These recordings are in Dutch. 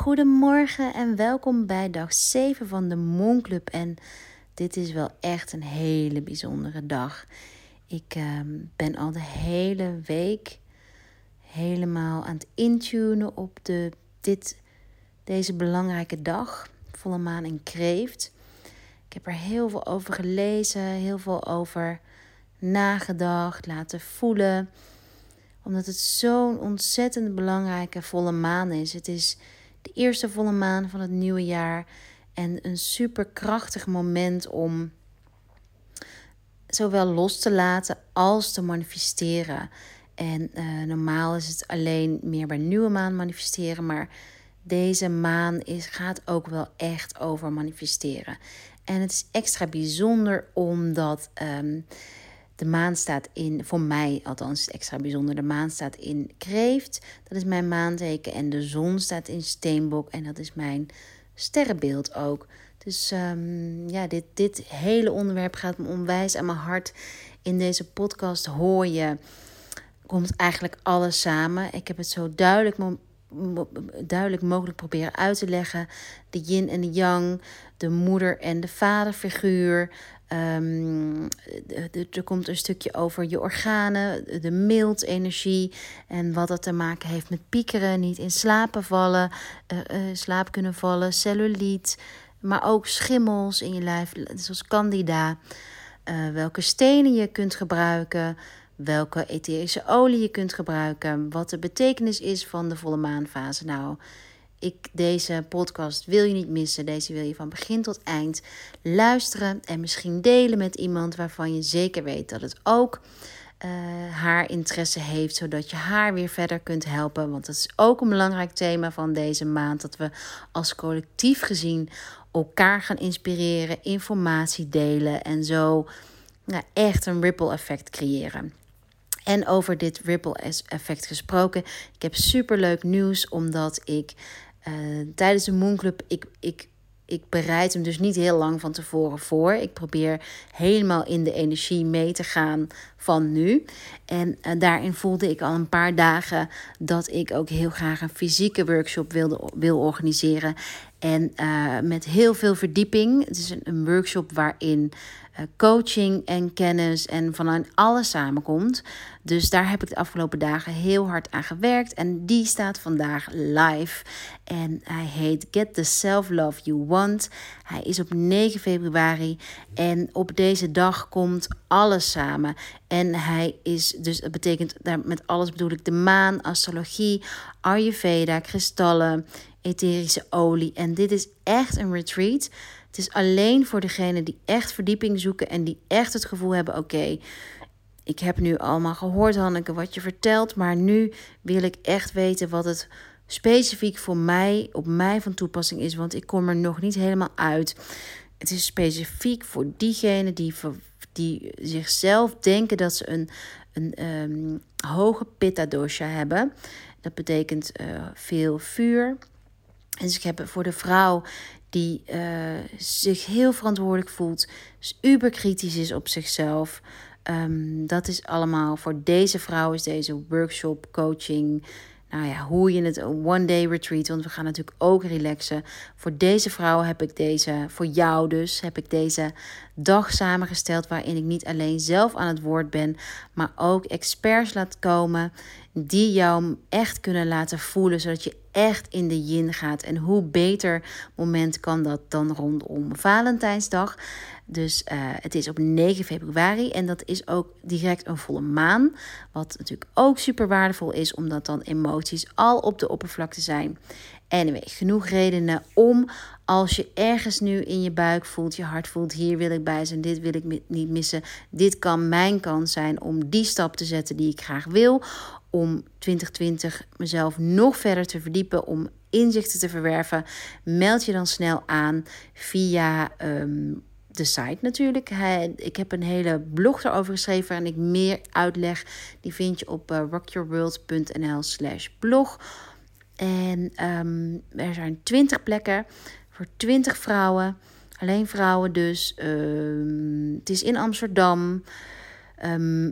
Goedemorgen en welkom bij dag 7 van de Moonclub. En dit is wel echt een hele bijzondere dag. Ik ehm, ben al de hele week helemaal aan het intunen op de, dit, deze belangrijke dag. Volle maan en kreeft. Ik heb er heel veel over gelezen, heel veel over nagedacht, laten voelen omdat het zo'n ontzettend belangrijke volle maan is. Het is de eerste volle maan van het nieuwe jaar. En een super krachtig moment om zowel los te laten als te manifesteren. En uh, normaal is het alleen meer bij nieuwe maan manifesteren. Maar deze maan is, gaat ook wel echt over manifesteren. En het is extra bijzonder omdat. Um, de maan staat in, voor mij althans extra bijzonder, de maan staat in kreeft. Dat is mijn maanteken. En de zon staat in steenbok. En dat is mijn sterrenbeeld ook. Dus um, ja, dit, dit hele onderwerp gaat me onwijs aan mijn hart. In deze podcast hoor je, komt eigenlijk alles samen. Ik heb het zo duidelijk, duidelijk mogelijk proberen uit te leggen. De yin en de yang, de moeder- en de vaderfiguur. Um, er komt een stukje over je organen, de mild-energie en wat dat te maken heeft met piekeren, niet in slapen vallen, uh, uh, slaap kunnen vallen, celluliet, maar ook schimmels in je lijf, zoals candida. Uh, welke stenen je kunt gebruiken, welke etherische olie je kunt gebruiken, wat de betekenis is van de volle maanfase. Nou, ik, deze podcast wil je niet missen. Deze wil je van begin tot eind luisteren en misschien delen met iemand waarvan je zeker weet dat het ook uh, haar interesse heeft, zodat je haar weer verder kunt helpen. Want dat is ook een belangrijk thema van deze maand: dat we als collectief gezien elkaar gaan inspireren, informatie delen en zo nou, echt een ripple effect creëren. En over dit ripple effect gesproken, ik heb superleuk nieuws omdat ik uh, tijdens de Moonclub, ik, ik, ik bereid hem dus niet heel lang van tevoren voor. Ik probeer helemaal in de energie mee te gaan van nu. En uh, daarin voelde ik al een paar dagen dat ik ook heel graag een fysieke workshop wilde, wil organiseren. En uh, met heel veel verdieping. Het is een, een workshop waarin uh, coaching en kennis en vanuit alles samenkomt. Dus daar heb ik de afgelopen dagen heel hard aan gewerkt. En die staat vandaag live. En hij heet Get the Self-Love You Want. Hij is op 9 februari. En op deze dag komt alles samen. En hij is dus, dat betekent, daar met alles bedoel ik de maan, astrologie, Ayurveda, kristallen, etherische olie. En dit is echt een retreat. Het is alleen voor degenen die echt verdieping zoeken en die echt het gevoel hebben: oké, ik heb nu allemaal gehoord, Hanneke, wat je vertelt, maar nu wil ik echt weten wat het specifiek voor mij, op mij van toepassing is, want ik kom er nog niet helemaal uit. Het is specifiek voor diegenen die, die zichzelf denken dat ze een, een um, hoge pitta dosha hebben. Dat betekent uh, veel vuur. En dus ik heb voor de vrouw die uh, zich heel verantwoordelijk voelt, dus uberkritisch is op zichzelf. Um, dat is allemaal voor deze vrouw is deze workshop, coaching, nou ja, hoe je het een one day retreat, want we gaan natuurlijk ook relaxen. Voor deze vrouw heb ik deze, voor jou dus, heb ik deze dag samengesteld waarin ik niet alleen zelf aan het woord ben, maar ook experts laat komen die jou echt kunnen laten voelen, zodat je echt in de yin gaat. En hoe beter moment kan dat dan rondom Valentijnsdag. Dus uh, het is op 9 februari en dat is ook direct een volle maan. Wat natuurlijk ook super waardevol is, omdat dan emoties al op de oppervlakte zijn. Anyway, genoeg redenen om als je ergens nu in je buik voelt, je hart voelt, hier wil ik bij zijn, dit wil ik niet missen. Dit kan mijn kans zijn om die stap te zetten die ik graag wil. Om 2020 mezelf nog verder te verdiepen, om inzichten te verwerven. Meld je dan snel aan via um, de site natuurlijk. Ik heb een hele blog erover geschreven en ik meer uitleg. Die vind je op uh, rockyourworld.nl slash blog. En um, er zijn 20 plekken voor 20 vrouwen. Alleen vrouwen dus. Um, het is in Amsterdam. Ehm,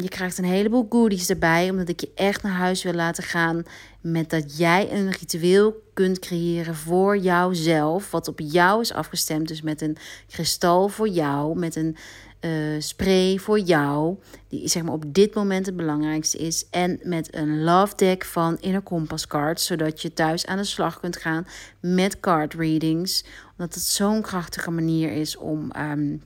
je krijgt een heleboel goodies erbij, omdat ik je echt naar huis wil laten gaan met dat jij een ritueel kunt creëren voor jouzelf, wat op jou is afgestemd. Dus met een kristal voor jou, met een uh, spray voor jou, die zeg maar op dit moment het belangrijkste is. En met een love deck van Inner Compass cards, zodat je thuis aan de slag kunt gaan met card readings. Omdat het zo'n krachtige manier is om um,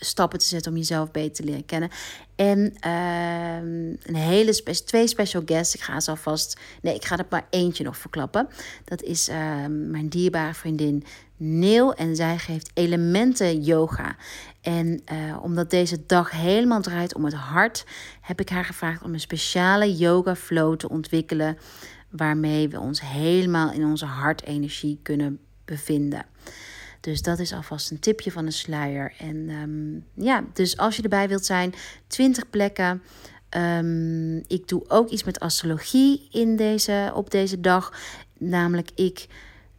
stappen te zetten om jezelf beter te leren kennen. En uh, een hele twee special guests. Ik ga ze alvast. Nee, ik ga er maar eentje nog verklappen. Dat is uh, mijn dierbare vriendin Neil. En zij geeft elementen yoga. En uh, omdat deze dag helemaal draait om het hart, heb ik haar gevraagd om een speciale yoga flow te ontwikkelen. Waarmee we ons helemaal in onze hartenergie kunnen bevinden. Dus dat is alvast een tipje van de sluier. En um, ja, dus als je erbij wilt zijn, 20 plekken. Um, ik doe ook iets met astrologie in deze, op deze dag. Namelijk, ik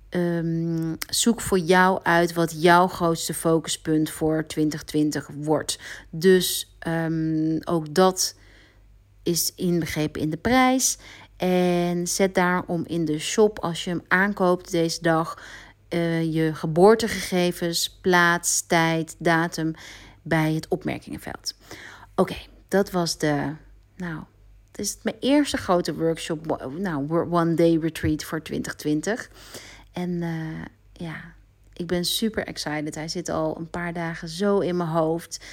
um, zoek voor jou uit wat jouw grootste focuspunt voor 2020 wordt. Dus ook dat is inbegrepen in de prijs. En zet daarom in de shop als je hem aankoopt deze dag uh, je geboortegegevens, plaats, tijd, datum bij het opmerkingenveld. Oké, dat was de. Nou, het is mijn eerste grote workshop, nou, one day retreat voor 2020. En uh, ja, ik ben super excited. Hij zit al een paar dagen zo in mijn hoofd.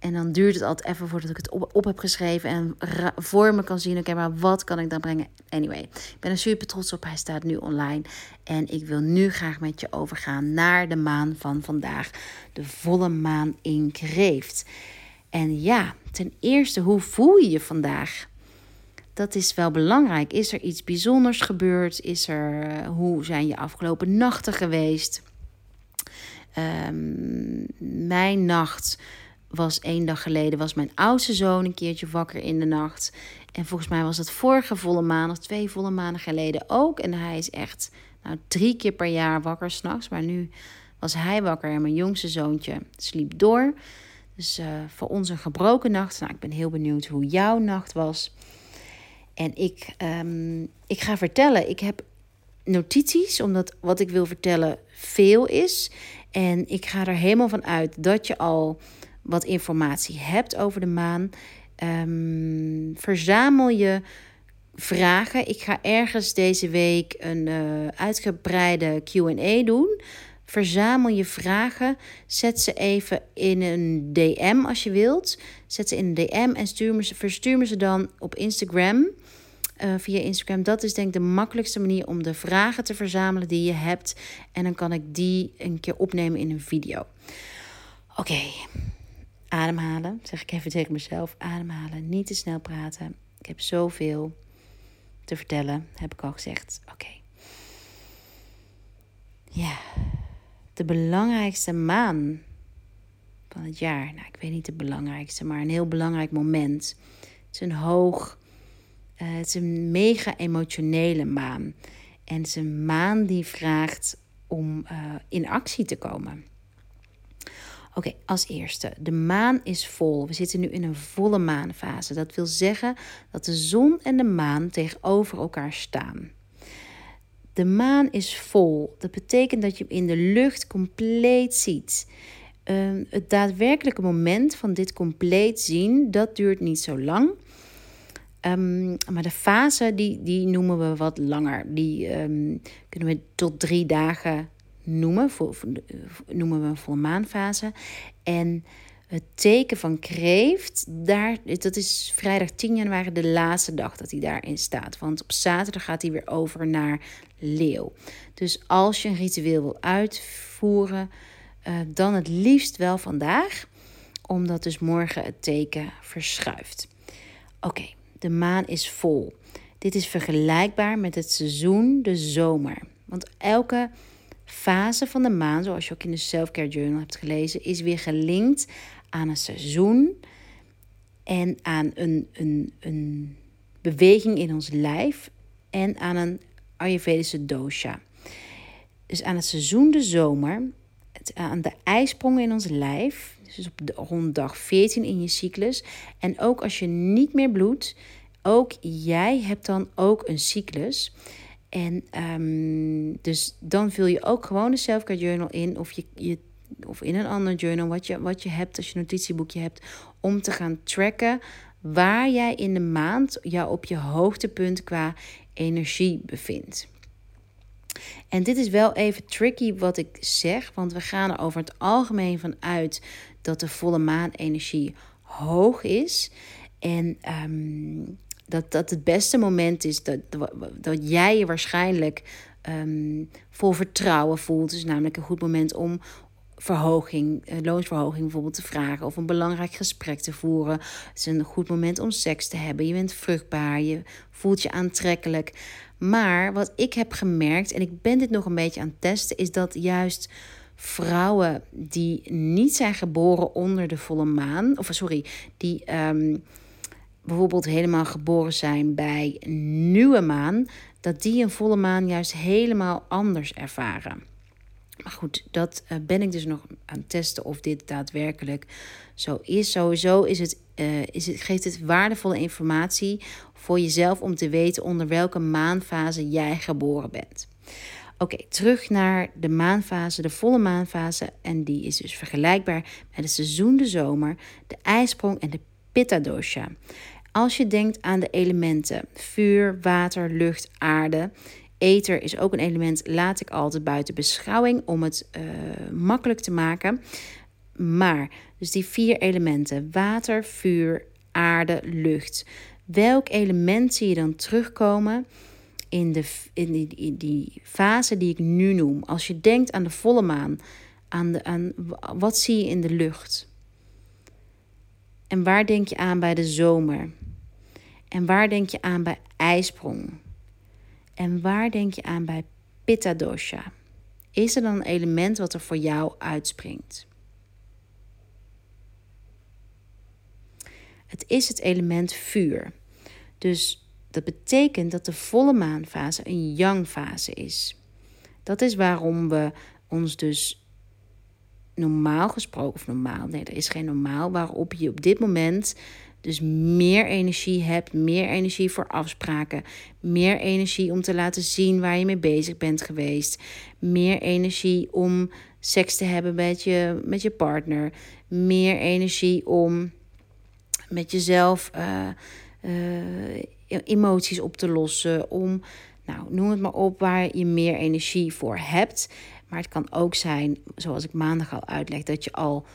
En dan duurt het altijd even voordat ik het op, op heb geschreven en voor me kan zien. Oké, maar wat kan ik dan brengen? Anyway, ik ben er super trots op. Hij staat nu online. En ik wil nu graag met je overgaan naar de maan van vandaag. De volle maan in Kreeft. En ja, ten eerste, hoe voel je je vandaag? Dat is wel belangrijk. Is er iets bijzonders gebeurd? Is er, eh, hoe zijn je afgelopen nachten geweest? Um, mijn nacht was één dag geleden, was mijn oudste zoon een keertje wakker in de nacht. En volgens mij was het vorige volle maand of twee volle maanden geleden ook. En hij is echt nou, drie keer per jaar wakker s'nachts. Maar nu was hij wakker en mijn jongste zoontje sliep door. Dus uh, voor ons een gebroken nacht. Nou, ik ben heel benieuwd hoe jouw nacht was. En ik, um, ik ga vertellen, ik heb notities, omdat wat ik wil vertellen veel is. En ik ga er helemaal van uit dat je al wat informatie hebt over de maan, um, verzamel je vragen. Ik ga ergens deze week een uh, uitgebreide QA doen. Verzamel je vragen. Zet ze even in een DM als je wilt. Zet ze in een DM en stuur me, verstuur me ze dan op Instagram. Uh, via Instagram. Dat is denk ik de makkelijkste manier om de vragen te verzamelen die je hebt. En dan kan ik die een keer opnemen in een video. Oké, Ademhalen, zeg ik even tegen mezelf. Ademhalen, niet te snel praten. Ik heb zoveel te vertellen, heb ik al gezegd. Oké. Ja, de belangrijkste maan van het jaar. Nou, ik weet niet de belangrijkste, maar een heel belangrijk moment. Het is een hoog, uh, het is een mega emotionele maan. En het is een maan die vraagt om uh, in actie te komen. Oké, als eerste, de maan is vol. We zitten nu in een volle maanfase. Dat wil zeggen dat de zon en de maan tegenover elkaar staan. De maan is vol. Dat betekent dat je hem in de lucht compleet ziet. Uh, het daadwerkelijke moment van dit compleet zien, dat duurt niet zo lang. Um, maar de fase, die, die noemen we wat langer. Die um, kunnen we tot drie dagen noemen, voor, noemen we een volmaanfase. En het teken van kreeft, daar, dat is vrijdag 10 januari de laatste dag dat hij daarin staat. Want op zaterdag gaat hij weer over naar leeuw. Dus als je een ritueel wil uitvoeren, uh, dan het liefst wel vandaag. Omdat dus morgen het teken verschuift. Oké, de maan is vol. Dit is vergelijkbaar met het seizoen, de zomer. Want elke fase van de maan, zoals je ook in de Self-Care Journal hebt gelezen, is weer gelinkt aan een seizoen en aan een, een, een beweging in ons lijf en aan een Ayurvedische dosha. Dus aan het seizoen de zomer, aan de ijsprongen in ons lijf, dus op de, rond dag 14 in je cyclus. En ook als je niet meer bloedt, ook jij hebt dan ook een cyclus. En um, dus dan vul je ook gewoon de selfcare journal in of, je, je, of in een ander journal wat je, wat je hebt als je notitieboekje hebt om te gaan tracken waar jij in de maand jou op je hoogtepunt qua energie bevindt. En dit is wel even tricky wat ik zeg, want we gaan er over het algemeen van uit dat de volle maan energie hoog is. En um, dat dat het beste moment is dat, dat jij je waarschijnlijk um, vol vertrouwen voelt. Dus namelijk een goed moment om verhoging, eh, loonsverhoging bijvoorbeeld te vragen of een belangrijk gesprek te voeren. Het is een goed moment om seks te hebben. Je bent vruchtbaar, je voelt je aantrekkelijk. Maar wat ik heb gemerkt, en ik ben dit nog een beetje aan het testen, is dat juist vrouwen die niet zijn geboren onder de volle maan, of sorry, die um, bijvoorbeeld helemaal geboren zijn bij nieuwe maan, dat die een volle maan juist helemaal anders ervaren. Maar goed, dat uh, ben ik dus nog aan het testen of dit daadwerkelijk zo is. Sowieso is het, uh, is het, geeft het waardevolle informatie voor jezelf om te weten onder welke maanfase jij geboren bent. Oké, terug naar de maanfase, de volle maanfase. En die is dus vergelijkbaar met het seizoen de zomer, de ijsprong en de pitta dosha. Als je denkt aan de elementen vuur, water, lucht, aarde. Ether is ook een element, laat ik altijd buiten beschouwing om het uh, makkelijk te maken. Maar, dus die vier elementen: water, vuur, aarde, lucht. Welk element zie je dan terugkomen in, de, in, die, die fase die ik nu noem? Als je denkt aan de volle maan, aan, de, aan wat zie je in de lucht? En waar denk je aan bij de zomer? En waar denk je aan bij ijsprong? En waar denk je aan bij pitta dosha? Is er dan een element wat er voor jou uitspringt? Het is het element vuur. Dus dat betekent dat de volle maanfase een yang fase is. Dat is waarom we ons dus normaal gesproken, of normaal, nee, er is geen normaal, waarop je op dit moment dus meer energie hebt, meer energie voor afspraken, meer energie om te laten zien waar je mee bezig bent geweest, meer energie om seks te hebben met je, met je partner, meer energie om met jezelf uh, uh, emoties op te lossen, om, nou, noem het maar op, waar je meer energie voor hebt. Maar het kan ook zijn, zoals ik maandag al uitleg, dat je al,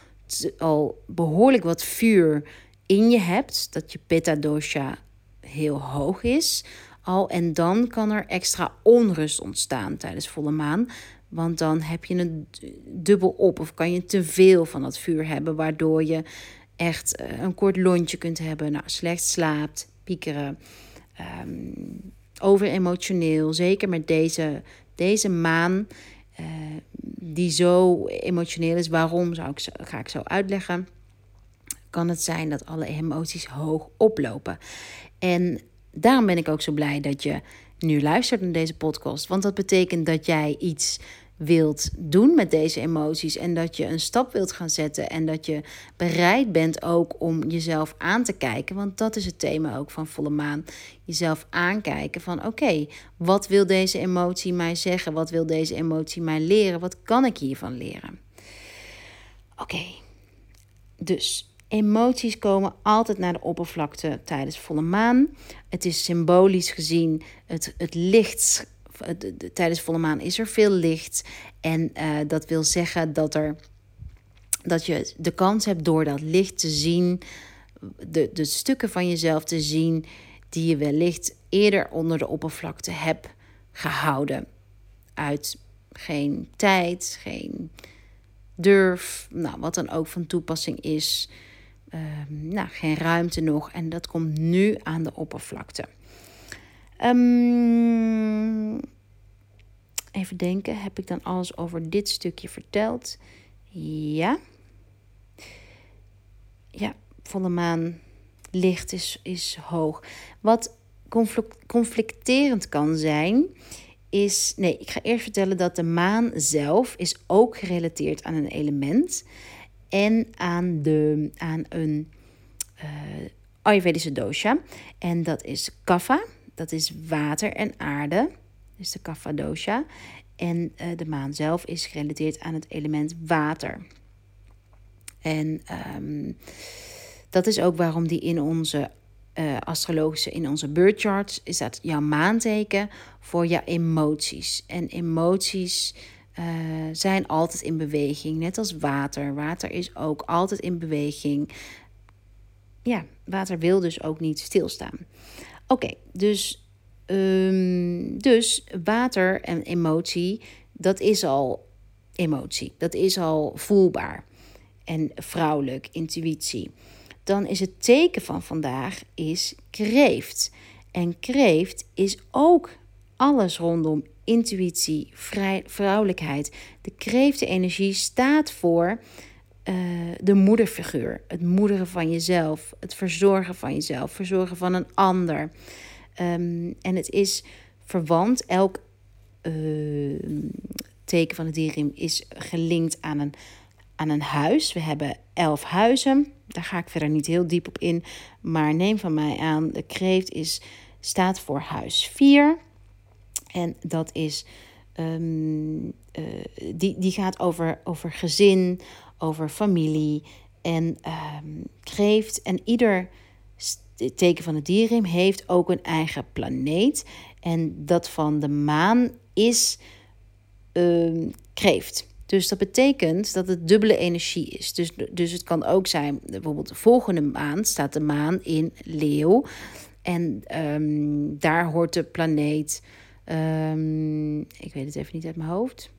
al behoorlijk wat vuur in je hebt, dat je pitta dosha heel hoog is al. En dan kan er extra onrust ontstaan tijdens volle maan. Want dan heb je een dubbel op of kan je te veel van dat vuur hebben, waardoor je echt eh, een kort lontje kunt hebben. Nou, slecht slaapt, piekeren, um, over emotioneel. Zeker met deze, deze maan, uh, die zo emotioneel is. Waarom zou ik, ga ik zo uitleggen kan het zijn dat alle emoties hoog oplopen. En daarom ben ik ook zo blij dat je nu luistert naar deze podcast. Want dat betekent dat jij iets wilt doen met deze emoties en dat je een stap wilt gaan zetten en dat je bereid bent ook om jezelf aan te kijken, want dat is het thema ook van volle maan. Jezelf aankijken van oké, wat wil deze emotie mij zeggen? Wat wil deze emotie mij leren? Wat kan ik hiervan leren? Oké. Dus Emoties komen altijd naar de oppervlakte tijdens volle maan. Het is symbolisch gezien het, het licht. Tijdens volle maan is er veel licht. En uh, dat wil zeggen dat, er, dat je de kans hebt door dat licht te zien, de, de stukken van jezelf te zien die je wellicht eerder onder de oppervlakte hebt gehouden. Uit geen tijd, geen durf, nou, wat dan ook van toepassing is. Ehm, nou, geen ruimte nog. En dat komt nu aan de oppervlakte. Um, even denken, heb ik dan alles over dit stukje verteld? Ja. Ja, volle maan licht is, is hoog. Wat conflicterend kan zijn, is. Nee, ik ga eerst vertellen dat de maan zelf is ook gerelateerd aan een element. en aan, de, aan een uh, Ayurvedische dosha. En dat is Kapha, dat is water en aarde, dus de Kapha. En uh, de maan zelf is gerelateerd aan het element water. En um, dat is ook waarom die in onze uh, astrologische, in onze birth charts, is dat jouw maanteken voor jouw emoties. En emoties uh, zijn altijd in beweging, net als water. Water is ook altijd in beweging. Ja, water wil dus ook niet stilstaan. Oké, dus, um, dus water en emotie, dat is al emotie. Dat is al voelbaar. En vrouwelijk, intuïtie. Dan is het teken van vandaag is kreeft. En kreeft is ook alles rondom intuïtie, vrij, vrouwelijkheid. De kreeftenergie staat voor uh, de moederfiguur. Het moederen van jezelf. Het verzorgen van jezelf. Verzorgen van een ander. Um, en het is verwant. Elk uh, teken van het dierim is gelinkt aan een, aan een huis. We hebben elf huizen. Daar ga ik verder niet heel diep op in. Maar neem van mij aan, de kreeft is, staat voor huis 4. En dat is, um, uh, die, die gaat over, over gezin, over familie en kreeft. En ieder teken van het dierrim heeft ook een eigen planeet. En dat van de maan is um, kreeft. Dus dat betekent dat het dubbele energie is. Dus, dus het kan ook zijn, bijvoorbeeld de volgende maand staat de maan in Leeuw. En um, daar hoort de planeet ik weet het even niet uit mijn hoofd.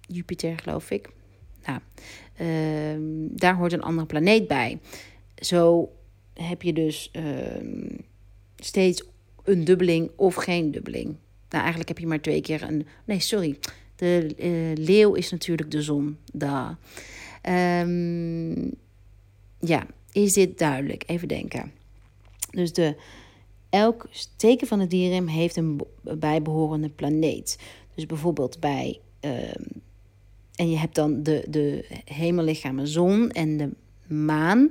Jupiter, geloof ik. Nou, um, daar hoort een andere planeet bij. Zo heb je dus um, steeds een dubbeling of geen dubbeling. Nou, eigenlijk heb je maar twee keer een. Nee, sorry. De uh, leeuw is natuurlijk de zon. Da. ja, is dit duidelijk? Even denken. Dus de elk teken van het dierim heeft een bijbehorende planeet. Dus bijvoorbeeld bij. En je hebt dan de, de hemellichamen zon en de maan.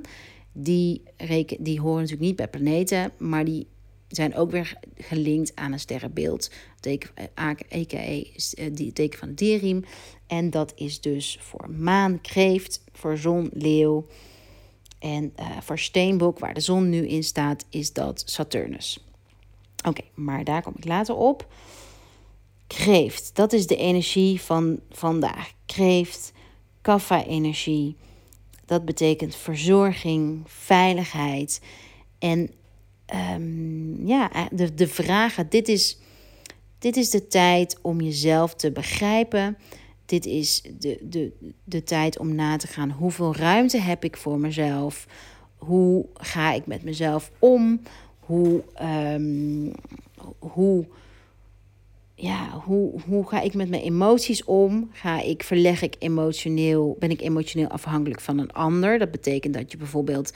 Die, reken, die horen natuurlijk niet bij planeten, maar die zijn ook weer gelinkt aan een sterrenbeeld. Teken, a.k.a. Eh, die teken van het dierriem. En dat is dus voor maan, kreeft, voor zon, leeuw. En uh, voor steenbok, waar de zon nu in staat, is dat Saturnus. Oké, maar daar kom ik later op. Kreeft, dat is de energie van vandaag. Kreeft, kaffa-energie. Dat betekent verzorging, veiligheid. En um, ja, de, de vragen. Dit is, dit is de tijd om jezelf te begrijpen. Dit is de, de, de tijd om na te gaan. Hoeveel ruimte heb ik voor mezelf? Hoe ga ik met mezelf om? Hoe, um, hoe, ja, hoe, hoe ga ik met mijn emoties om? Ga ik, verleg ik emotioneel, ben ik emotioneel afhankelijk van een ander? Dat betekent dat je bijvoorbeeld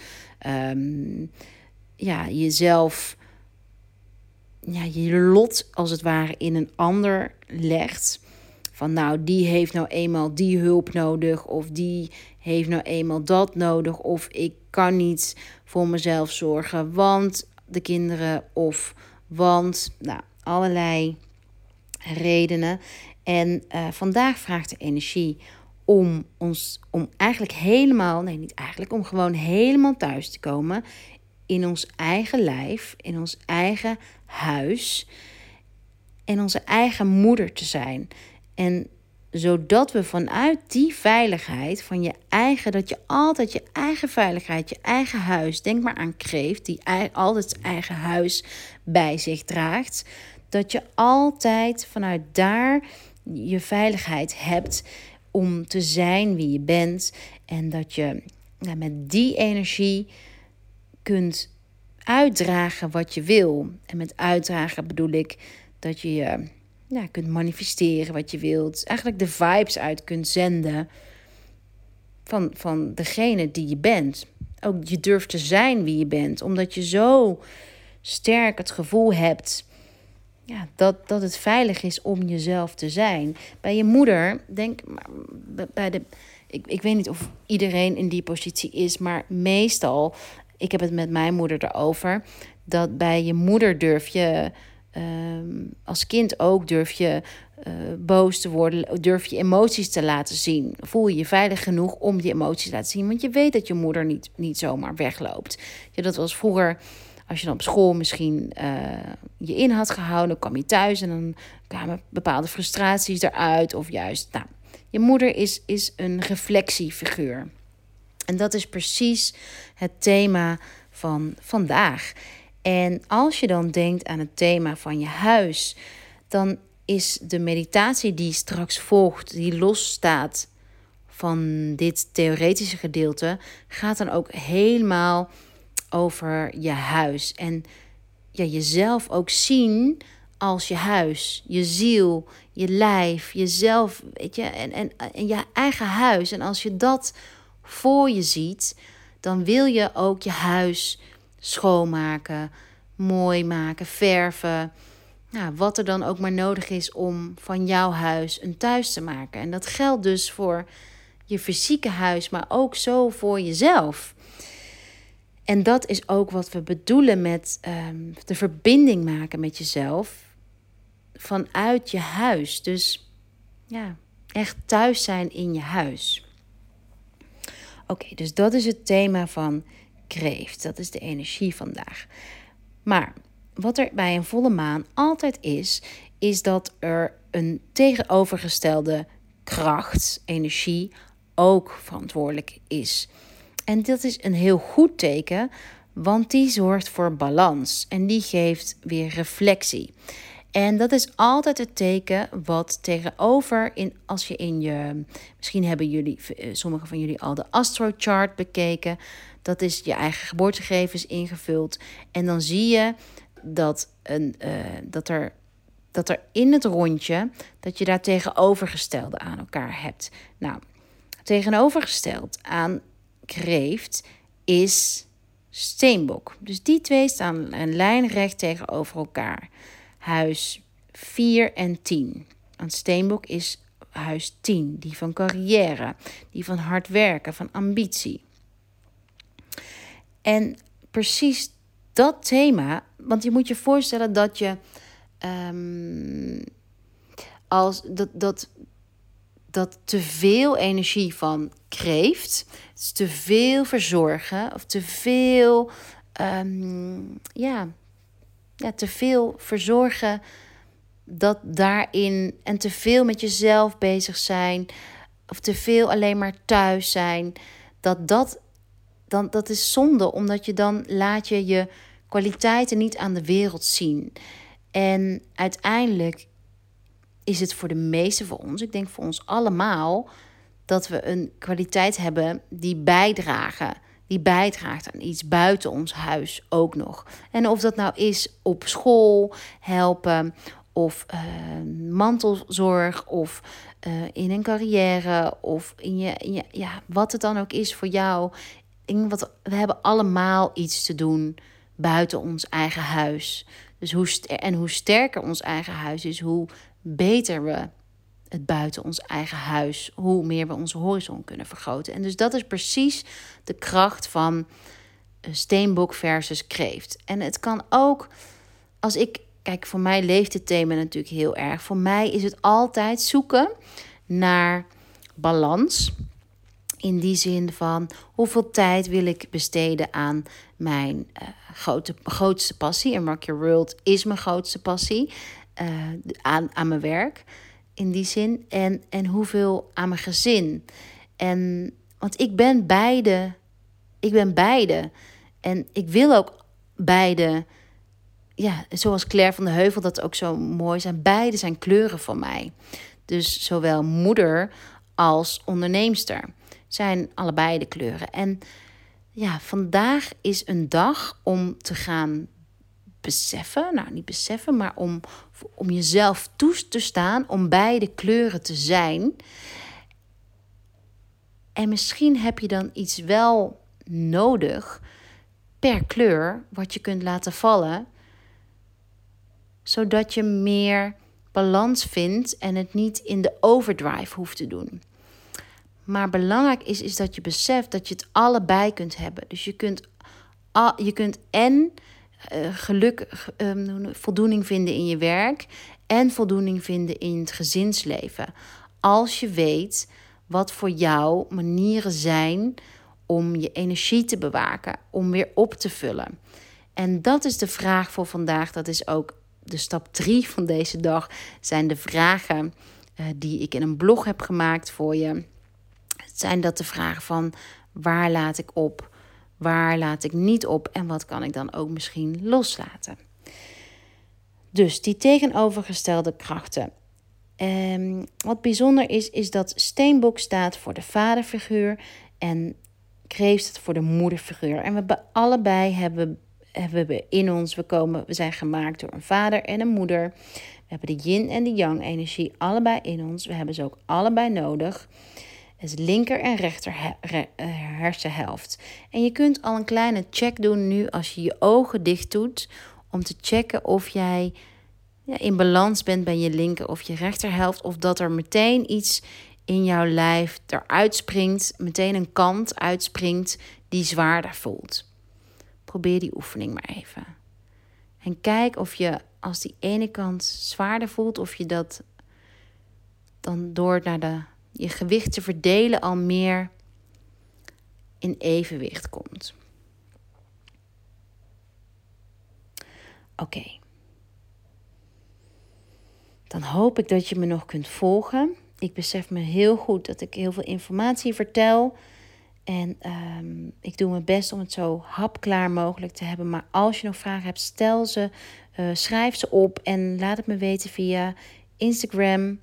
um, ja, jezelf, ja, je lot als het ware in een ander legt. Van nou, die heeft nou eenmaal die hulp nodig, of die heeft nou eenmaal dat nodig, of ik kan niet voor mezelf zorgen, want de kinderen, of want, nou, allerlei redenen. En uh, vandaag vraagt de energie om ons, om eigenlijk helemaal, nee, niet eigenlijk, om gewoon helemaal thuis te komen in ons eigen lijf, in ons eigen huis en onze eigen moeder te zijn. En zodat we vanuit die veiligheid van je eigen, dat je altijd je eigen veiligheid, je eigen huis, denk maar aan kreeft, die altijd zijn eigen huis bij zich draagt, dat je altijd vanuit daar je veiligheid hebt om te zijn wie je bent en dat je met die energie kunt uitdragen wat je wil. En met uitdragen bedoel ik dat je je ja, kunt manifesteren wat je wilt. Eigenlijk de vibes uit kunt zenden van, van degene die je bent. Ook je durft te zijn wie je bent, omdat je zo sterk het gevoel hebt ja, dat, dat het veilig is om jezelf te zijn. Bij je moeder, denk bij de ik, ik weet niet of iedereen in die positie is, maar meestal, ik heb het met mijn moeder erover, dat bij je moeder durf je ehm, als kind ook durf je uh, boos te worden, durf je emoties te laten zien. Voel je je veilig genoeg om die emoties te laten zien, want je weet dat je moeder niet, niet zomaar wegloopt. Ja, dat was vroeger als je dan op school misschien uh, je in had gehouden, kwam je thuis en dan kwamen bepaalde frustraties eruit. Of juist, nou, je moeder is, is een reflectiefiguur. En dat is precies het thema van vandaag. En als je dan denkt aan het thema van je huis, dan is de meditatie die straks volgt, die losstaat van dit theoretische gedeelte, gaat dan ook helemaal over je huis. En ja, jezelf ook zien als je huis, je ziel, je lijf, jezelf, weet je, en, en, en je eigen huis. En als je dat voor je ziet, dan wil je ook je huis schoonmaken, mooi maken, verven. Nou, wat er dan ook maar nodig is om van jouw huis een thuis te maken. En dat geldt dus voor je fysieke huis, maar ook zo voor jezelf. En dat is ook wat we bedoelen met um, de verbinding maken met jezelf vanuit je huis. Dus ja, echt thuis zijn in je huis. Oké, dus dat is het thema van kreeft. Dat is de energie vandaag. Maar wat er bij een volle maan altijd is, is dat er een tegenovergestelde kracht, energie, ook verantwoordelijk is. En dat is een heel goed teken, want die zorgt voor balans en die geeft weer reflectie. En dat is altijd het teken wat tegenover in als je in je misschien hebben jullie eh, sommige van jullie al de astrochart bekeken. Dat is je eigen geboortegevens ingevuld en dan zie je dat een uh, dat er dat er in het rondje dat je daar tegenovergestelde aan elkaar hebt. Nou, tegenovergesteld aan kreeft is steenbok. Dus die twee staan een lijnrecht tegenover elkaar. Huis 4 en 10. Een steenbok is huis 10, die van carrière, die van hard werken, van ambitie. En precies dat thema, want je moet je voorstellen dat je um, als dat, dat dat te veel energie van kreeft, te veel verzorgen of te veel, ehm, ja, ja, te veel verzorgen dat daarin en te veel met jezelf bezig zijn of te veel alleen maar thuis zijn, dat dat dan dat is zonde, omdat je dan laat je je kwaliteiten niet aan de wereld zien. En uiteindelijk is het voor de meeste van ons, ik denk voor ons allemaal, dat we een kwaliteit hebben die bijdragen. Die bijdraagt aan iets buiten ons huis ook nog. En of dat nou is op school helpen, of uh, mantelzorg, of uh, in een carrière, of in je, in je, ja, wat het dan ook is voor jou. In wat, we hebben allemaal iets te doen buiten ons eigen huis. Dus hoe en hoe sterker ons eigen huis is, hoe beter we het buiten ons eigen huis, hoe meer we onze horizon kunnen vergroten. En dus dat is precies de kracht van steenbok versus kreeft. En het kan ook, als ik, kijk, voor mij leeft het thema natuurlijk heel erg. Voor mij is het altijd zoeken naar balans. In die zin van hoeveel tijd wil ik besteden aan mijn uh, grote, grootste passie. En Rock Your World is mijn grootste passie. Uh, aan, aan mijn werk in die zin. En, en hoeveel aan mijn gezin. En, want ik ben beide. Ik ben beide. En ik wil ook beide. Ja, zoals Claire van de Heuvel dat ook zo mooi zijn. Beide zijn kleuren van mij. Dus zowel moeder als onderneemster zijn allebei de kleuren. En ja, vandaag is een dag om te gaan beseffen, nou niet beseffen, maar om, om jezelf toe te staan, om beide kleuren te zijn. En misschien heb je dan iets wel nodig per kleur wat je kunt laten vallen, zodat je meer balans vindt en het niet in de overdrive hoeft te doen. Maar belangrijk is, is dat je beseft dat je het allebei kunt hebben. Dus je kunt, je kunt en uh, geluk, um, voldoening vinden in je werk en voldoening vinden in het gezinsleven. Als je weet wat voor jou manieren zijn om je energie te bewaken, om weer op te vullen. En dat is de vraag voor vandaag. Dat is ook de stap 3 van deze dag. Zijn de vragen uh, die ik in een blog heb gemaakt voor je. Zijn dat de vragen van waar laat ik op? Waar laat ik niet op? En wat kan ik dan ook misschien loslaten? Dus die tegenovergestelde krachten. Um, wat bijzonder is, is dat steenbok staat voor de vaderfiguur en kreeft staat voor de moederfiguur. En we allebei hebben, hebben we in ons, we, komen, we zijn gemaakt door een vader en een moeder. We hebben de yin en de yang energie allebei in ons. We hebben ze ook allebei nodig. Is linker en rechter eh, hersenhelft. En je kunt al een kleine check doen nu als je je ogen dicht doet. Om te checken of jij ja, in balans bent bij je linker of je rechterhelft. Of dat er meteen iets in jouw lijf eruit springt. Meteen een kant uitspringt die zwaarder voelt. Probeer die oefening maar even. En kijk of je als die ene kant zwaarder voelt, of je dat dan door naar de, je gewicht te verdelen al meer in evenwicht komt. Oké. Dan hoop ik dat je me nog kunt volgen. Ik besef me heel goed dat ik heel veel informatie vertel. En um, ik doe mijn best om het zo hapklaar mogelijk te hebben. Maar als je nog vragen hebt, stel ze, uh, schrijf ze op en laat het me weten via Instagram.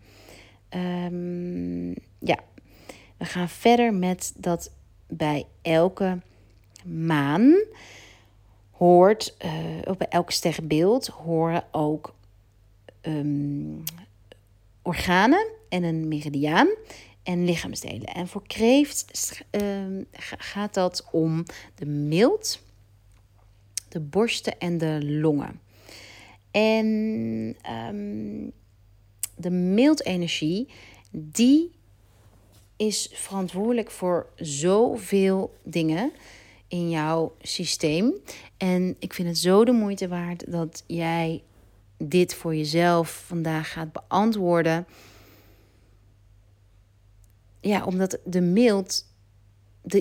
Um, ja, we gaan verder met dat bij elke maan hoort, uh, of bij elk sterrenbeeld horen ook um, organen en een meridiaan en lichaamsdelen. En voor kreeft uh, gaat dat om de mild, de borsten en de longen. En um, de mildenergie, die is verantwoordelijk voor zoveel dingen in jouw systeem. En ik vind het zo de moeite waard dat jij dit voor jezelf vandaag gaat beantwoorden. Ja, omdat de mild,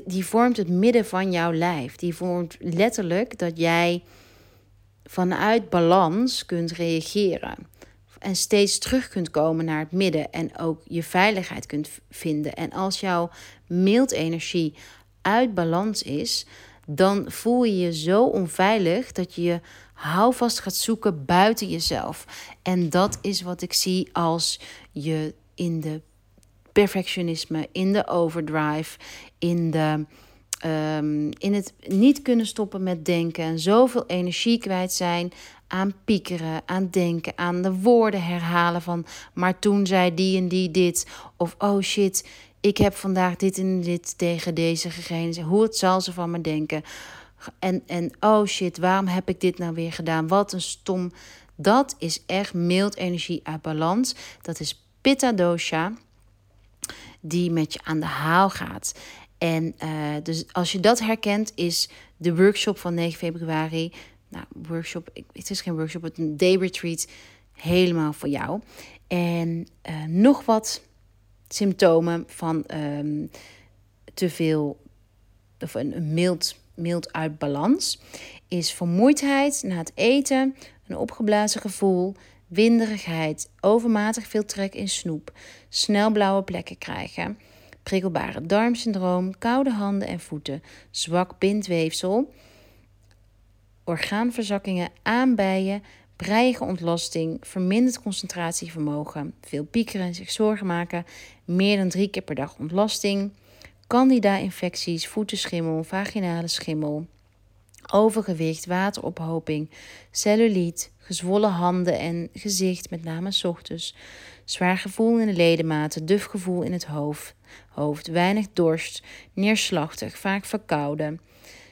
die vormt het midden van jouw lijf. Die vormt letterlijk dat jij vanuit balans kunt reageren. En steeds terug kunt komen naar het midden en ook je veiligheid kunt vinden. En als jouw energie uit balans is, dan voel je je zo onveilig dat je je houvast gaat zoeken buiten jezelf. En dat is wat ik zie als je in de perfectionisme, in de overdrive, in, de, um, in het niet kunnen stoppen met denken en zoveel energie kwijt zijn aan piekeren, aan denken, aan de woorden herhalen van maar toen zei die en die dit of oh shit, ik heb vandaag dit en dit tegen deze gegeven. Hoe het zal ze van me denken? En, en oh shit, waarom heb ik dit nou weer gedaan? Wat een stom. Dat is echt mild energie uit balans. Dat is pitta dosha die met je aan de haal gaat. En uh, dus als je dat herkent, is de workshop van 9 februari. Nou, workshop, het is geen workshop, het is een day retreat. Helemaal voor jou. En uh, nog wat symptomen van um, te veel of een, mild, mild uit balans is vermoeidheid na het eten, een opgeblazen gevoel, winderigheid, overmatig veel trek in snoep, snel blauwe plekken krijgen, prikkelbare darmsyndroom, koude handen en voeten, zwak bindweefsel, orgaanverzakkingen, aanbijen, breiige ontlasting, verminderd concentratievermogen, veel piekeren en zich zorgen maken, meer dan drie keer per dag ontlasting, candida-infecties, voetenschimmel, vaginale schimmel, overgewicht, waterophoping, celluliet, gezwollen handen en gezicht, met name ochtends, zwaar gevoel in de ledematen, duf gevoel in het hoofd, hoofd, weinig dorst, neerslachtig, vaak verkouden,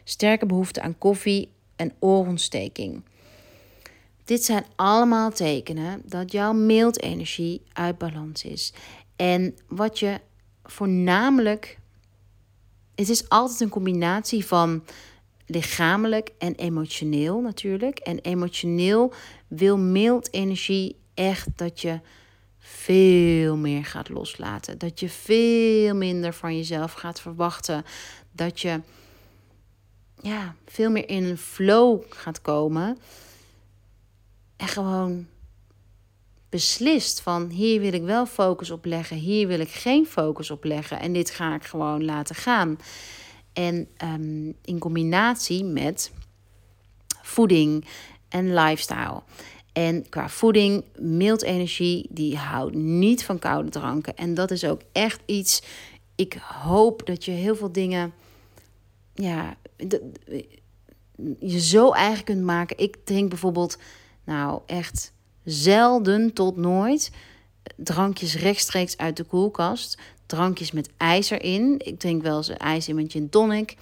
sterke behoefte aan koffie en oorontsteking. Dit zijn allemaal tekenen dat jouw energie uit balans is. En wat je voornamelijk, het is altijd een combinatie van lichamelijk en emotioneel natuurlijk. En emotioneel wil mild energie echt dat je veel meer gaat loslaten. Dat je veel minder van jezelf gaat verwachten. Dat je ja, veel meer in een flow gaat komen. En gewoon beslist van hier wil ik wel focus op leggen, hier wil ik geen focus op leggen en dit ga ik gewoon laten gaan. En ehm, in combinatie met voeding en lifestyle. En qua voeding, mild energie, die houdt niet van koude dranken. En dat is ook echt iets. Ik hoop dat je heel veel dingen. Ja, je zo eigen kunt maken. Ik drink bijvoorbeeld, nou echt zelden tot nooit drankjes rechtstreeks uit de koelkast. Drankjes met ijs erin. Ik drink wel eens ijs in met gin tonic.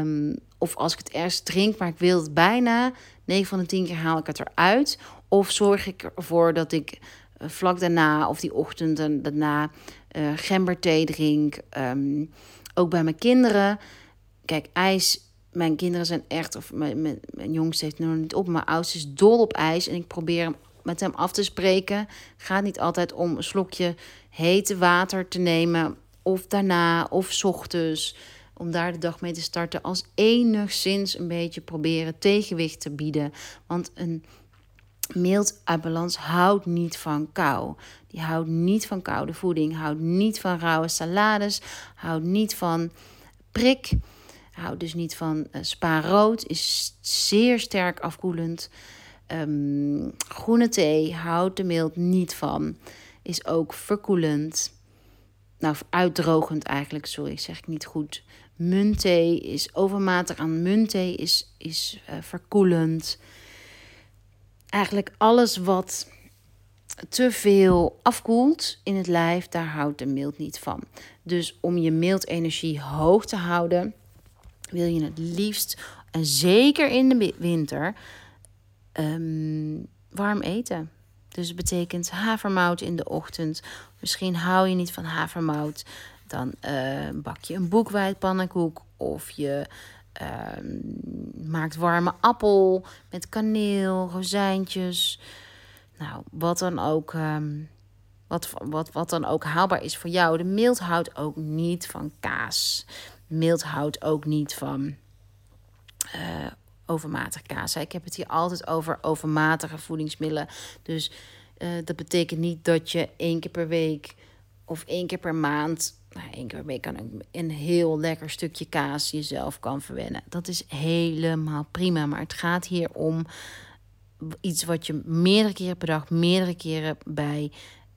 Um, of als ik het ergens drink, maar ik wil het bijna. 9 van de 10 keer haal ik het eruit. Of zorg ik ervoor dat ik eh, vlak daarna of die ochtend en daarna uh, gemberthee drink. Um, ook bij mijn kinderen. Kijk, ijs. Mijn kinderen zijn echt, of mijn, mijn, mijn jongste heeft nog niet op, mijn oudste is dol op ijs. En ik probeer hem met hem af te spreken. Gaat niet altijd om een slokje hete water te nemen. Of daarna, of ochtends. Om daar de dag mee te starten. Als enigszins een beetje proberen tegenwicht te bieden. Want een mild uit houdt niet van kou. Die houdt niet van koude voeding. Houdt niet van rauwe salades. Houdt niet van prik. Houdt dus niet van uh, spa rood. Is zeer sterk afkoelend. Um, groene thee houdt de mild niet van. Is ook verkoelend. Nou, uitdrogend eigenlijk, sorry, zeg ik niet goed. Muntthee is overmatig aan muntthee, is, is uh, verkoelend. Eigenlijk alles wat te veel afkoelt in het lijf, daar houdt de mild niet van. Dus om je mildenergie hoog te houden, wil je het liefst, en zeker in de winter, um, warm eten. Dus het betekent havermout in de ochtend. Misschien hou je niet van havermout. Dan uh, bak je een boekwijdpannenkoek. Of je uh, maakt warme appel met kaneel, rozijntjes. Nou, wat dan ook. Um, wat, wat, wat dan ook haalbaar is voor jou. De mild houdt ook niet van kaas. Mild houdt ook niet van uh, overmatig kaas. Ik heb het hier altijd over overmatige voedingsmiddelen. Dus uh, dat betekent niet dat je één keer per week of één keer per maand, nou, één keer per week kan ook een heel lekker stukje kaas jezelf kan verwennen. Dat is helemaal prima. Maar het gaat hier om iets wat je meerdere keren per dag, meerdere keren bij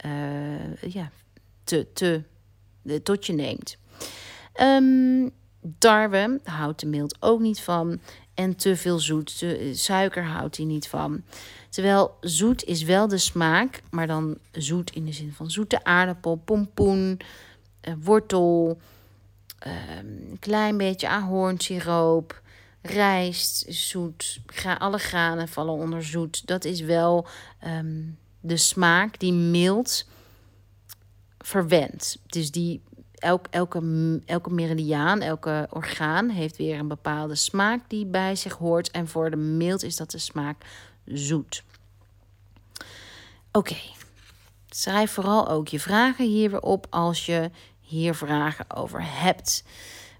uh, ja, te, te, tot je neemt. Um, houdt de mild ook niet van. En te veel zoet. Te, suiker houdt hij niet van. Terwijl zoet is wel de smaak, maar dan zoet in de zin van zoete aardappel, pompoen, uh, wortel, een klein beetje ahornsiroop, rijst, zoet. Alle granen vallen onder zoet. Dat is wel um, de smaak die mild verwendt. Dus die elk, elke, elke meridiaan, elke orgaan heeft weer een bepaalde smaak die bij zich hoort. En voor de mild is dat de smaak zoet. Oké, schrijf vooral ook je vragen hier weer op als je hier vragen over hebt.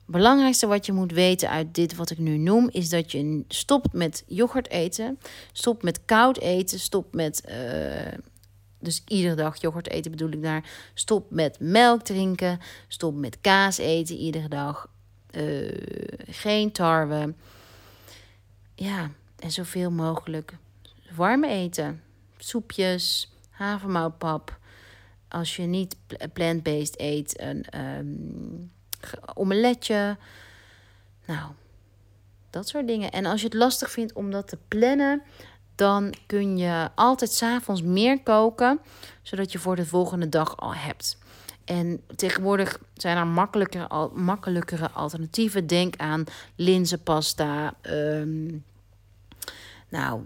Het belangrijkste wat je moet weten uit dit wat ik nu noem, is dat je stopt met yoghurt eten, stopt met koud eten, stopt met uh, dus iedere dag yoghurt eten bedoel ik daar. Stop met melk drinken. Stop met kaas eten iedere dag. Uh, geen tarwe. Ja, en zoveel mogelijk warm eten. Soepjes, havermoutpap. Als je niet plant-based eet, een um, omeletje. Nou, dat soort dingen. En als je het lastig vindt om dat te plannen, dan kun je altijd s'avonds meer koken, zodat je voor de volgende dag al hebt. En tegenwoordig zijn er makkelijkere, alternatieven. Denk aan linzenpasta. Um, nou,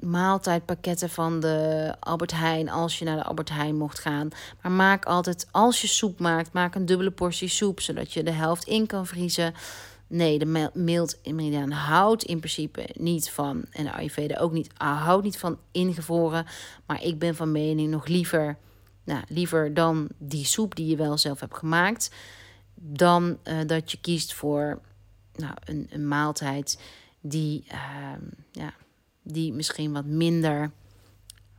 maaltijdpakketten van de Albert Heijn als je naar de Albert Heijn mocht gaan. Maar maak altijd, als je soep maakt, maak een dubbele portie soep, zodat je de helft in kan vriezen. Nee, de mild meridiaan houdt in principe niet van, en de Ayurveda ook niet, houdt niet van ingevroren. Maar ik ben van mening nog liever, nou, liever dan die soep die je wel zelf hebt gemaakt, dan uh, dat je kiest voor nou, een, een maaltijd die, uh, ja, die misschien wat minder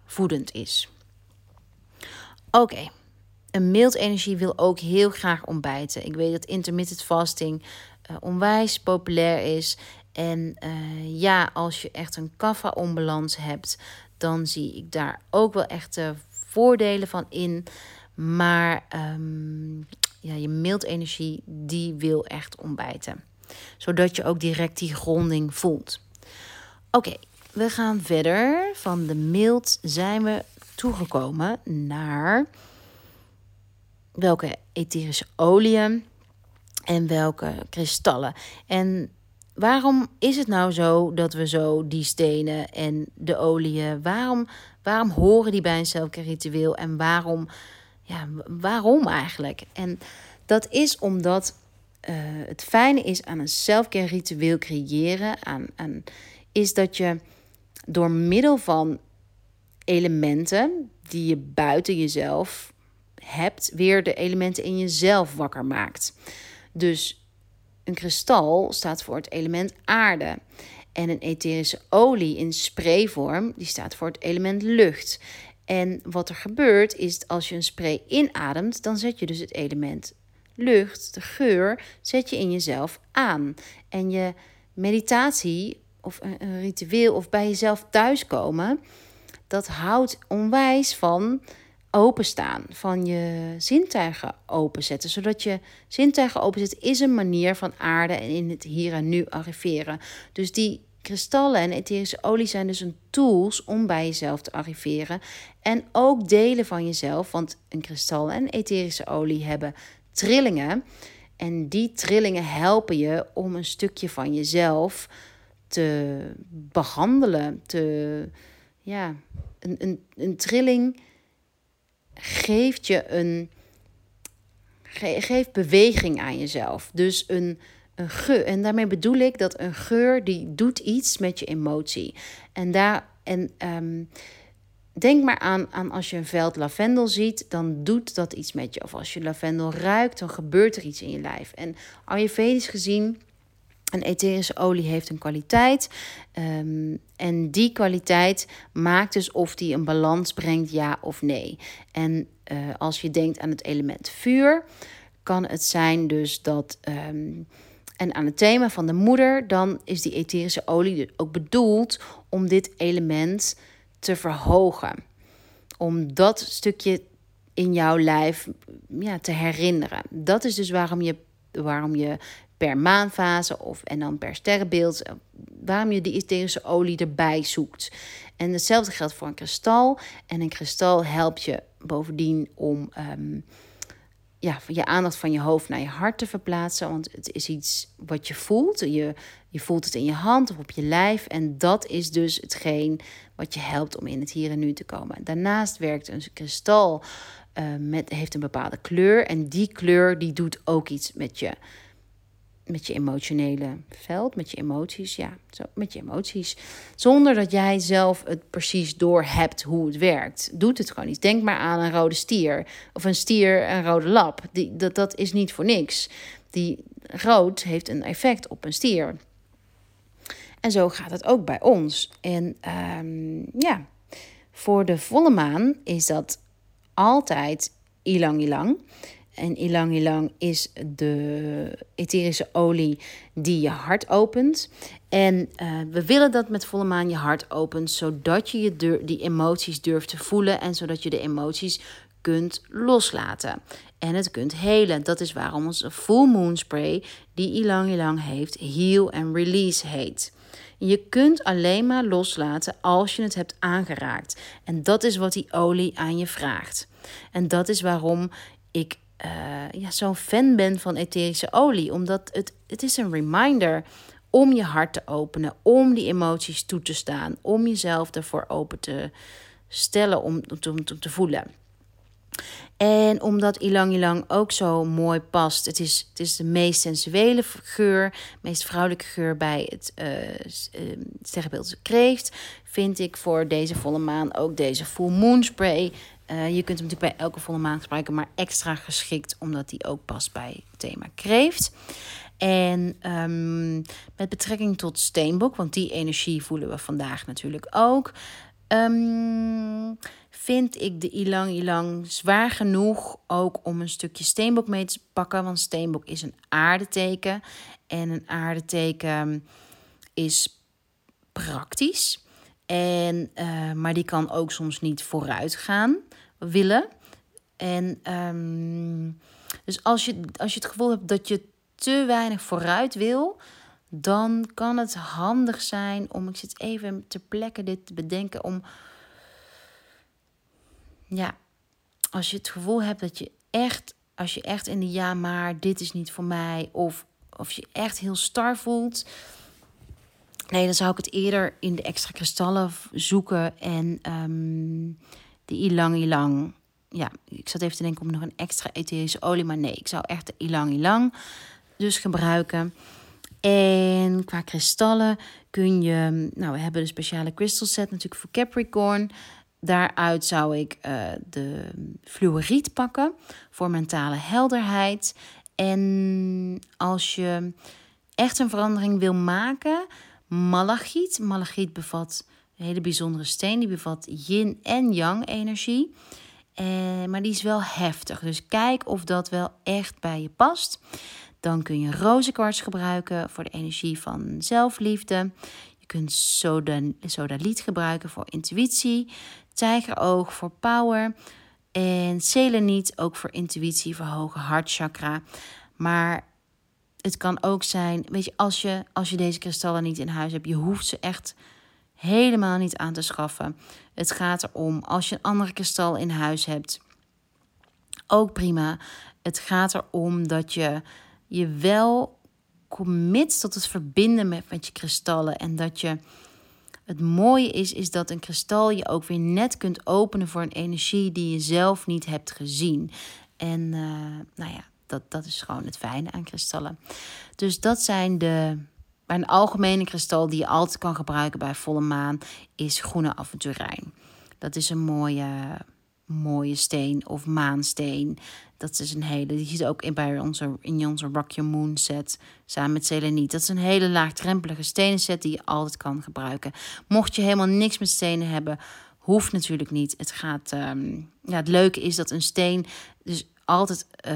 voedend is. Oké, een mild energie wil ook heel graag ontbijten. Ik weet dat intermittent fasting uh, onwijs populair is. En uh, ja, als je echt een kaffa-onbalans hebt, dan zie ik daar ook wel echt de voordelen van in. Maar um, ja, je mild energie, die wil echt ontbijten. Zodat je ook direct die gronding voelt. Oké, we gaan verder. Van de mild zijn we toegekomen naar welke etherische oliën en welke kristallen. En waarom is het nou zo dat we zo die stenen en de oliën, waarom, waarom horen die bij een selfcare ritueel en waarom, ja, waarom eigenlijk? En dat is omdat uh, het fijne is aan een selfcare ritueel creëren, aan, aan, is dat je door middel van elementen die je buiten jezelf hebt, weer de elementen in jezelf wakker maakt. Dus een kristal staat voor het element aarde. En een etherische olie in sprayvorm, die staat voor het element lucht. En wat er gebeurt is als je een spray inademt, dan zet je dus het element lucht, de geur, zet je in jezelf aan. En je meditatie of een ritueel of bij jezelf thuiskomen, dat houdt onwijs van openstaan, van je zintuigen openzetten. Zodat je zintuigen openzetten is een manier van aarde en in het hier en nu arriveren. Dus die kristallen en etherische olie zijn dus een tools om bij jezelf te arriveren. En ook delen van jezelf, want een kristal en etherische olie hebben trillingen. En die trillingen helpen je om een stukje van jezelf te behandelen. Te, ja, een, een, een trilling geeft je een. geeft beweging aan jezelf. Dus een, een geur. En daarmee bedoel ik dat een geur die doet iets met je emotie. En daar. En um, denk maar aan, aan als je een veld lavendel ziet, dan doet dat iets met je. Of als je lavendel ruikt, dan gebeurt er iets in je lijf. En Ayurvedisch gezien een etherische olie heeft een kwaliteit. Um, en die kwaliteit maakt dus of die een balans brengt, ja of nee. En uh, als je denkt aan het element vuur, kan het zijn dus dat. Um, en aan het thema van de moeder, dan is die etherische olie ook bedoeld om dit element te verhogen. Om dat stukje in jouw lijf ja, te herinneren. Dat is dus waarom je, waarom je per maanfase of en dan per sterrenbeeld, eh, waarom je die etherische olie erbij zoekt. En hetzelfde geldt voor een kristal. En een kristal helpt je bovendien om um, ja, je aandacht van je hoofd naar je hart te verplaatsen. Want het is iets wat je voelt. Je, je voelt het in je hand of op je lijf. En dat is dus hetgeen wat je helpt om in het hier en nu te komen. Daarnaast werkt een kristal uh, met, heeft een bepaalde kleur. En die kleur die doet ook iets met je met je emotionele veld, met je emoties, ja, zo, met je emoties. Zonder dat jij zelf het precies door hebt hoe het werkt. Doet het gewoon niet. Denk maar aan een rode stier of een stier, een rode lap. Die, dat, dat is niet voor niks. Die rood heeft een effect op een stier. En zo gaat het ook bij ons. En um, ja, voor de volle maan is dat altijd ilang ilang. En ilang ilang is de etherische olie die je hart opent. En uh, we willen dat met volle maan je hart opent, zodat je, je die emoties durft te voelen en zodat je de emoties kunt loslaten. En het kunt helen. Dat is waarom onze full moon spray, die ilang ilang heeft, heal and release heet. Je kunt alleen maar loslaten als je het hebt aangeraakt. En dat is wat die olie aan je vraagt. En dat is waarom ik uh, ja, zo'n fan ben van etherische olie. Omdat het, het is een reminder om je hart te openen, om die emoties toe te staan, om jezelf ervoor open te stellen, om, om, te voelen. En omdat ilang ilang ook zo mooi past, het is, het is de meest sensuele geur, meest vrouwelijke geur bij het uh, uh, kreeft, vind ik voor deze volle maan ook deze full moon spray. Uh, je kunt hem natuurlijk bij elke volle maan gebruiken, maar extra geschikt omdat die ook past bij het thema kreeft. En um, met betrekking tot steenbok, want die energie voelen we vandaag natuurlijk ook. Um, vind ik de ilang ilang zwaar genoeg ook om een stukje steenbok mee te pakken. Want steenbok is een aardeteken. En een aardeteken is praktisch. En, uh, maar die kan ook soms niet vooruit gaan willen. En um, dus als je, als je het gevoel hebt dat je te weinig vooruit wil, dan kan het handig zijn om, ik zit even ter plekke dit te bedenken, om, ja, als je het gevoel hebt dat je echt, als je echt in de ja, maar dit is niet voor mij, of, of je echt heel star voelt, nee, dan zou ik het eerder in de extra kristallen zoeken en um, de ilang ilang. Ja, ik zat even te denken om nog een extra etherische olie, maar nee, ik zou echt de ilang ilang dus gebruiken. En qua kristallen kun je, nou we hebben de speciale crystal set natuurlijk voor Capricorn. Daaruit zou ik uh, de fluoriet pakken voor mentale helderheid. En als je echt een verandering wil maken, malachiet. Malachiet bevat een hele bijzondere steen. Die bevat yin en yang energie. Eh, maar die is wel heftig. Dus kijk of dat wel echt bij je past. Dan kun je rozenkwarts gebruiken voor de energie van zelfliefde. Je kunt sodaliet gebruiken voor intuïtie. Tijgeroog voor power. En seleniet ook voor intuïtie, voor hoge hartchakra. Maar het kan ook zijn, weet je, als je, als je deze kristallen niet in huis hebt, je hoeft ze echt helemaal niet aan te schaffen. Het gaat erom, als je een andere kristal in huis hebt, ook prima. Het gaat erom dat je je wel commit tot het verbinden met, met je kristallen. En dat je. Het mooie is, is dat een kristal je ook weer net kunt openen voor een energie die je zelf niet hebt gezien. En uh, nou ja, dat, dat is gewoon het fijne aan kristallen. Dus dat zijn de. Een algemene kristal die je altijd kan gebruiken bij volle maan, is groene aventurijn. Dat is een mooie, mooie steen of maansteen. Dat is een hele, die zit ook in, bij onze, in onze Rock Your Moon set samen met seleniet. Dat is een hele laagdrempelige stenen set die je altijd kan gebruiken. Mocht je helemaal niks met stenen hebben, hoeft natuurlijk niet. Het gaat, um, ja, het leuke is dat een steen dus altijd uh,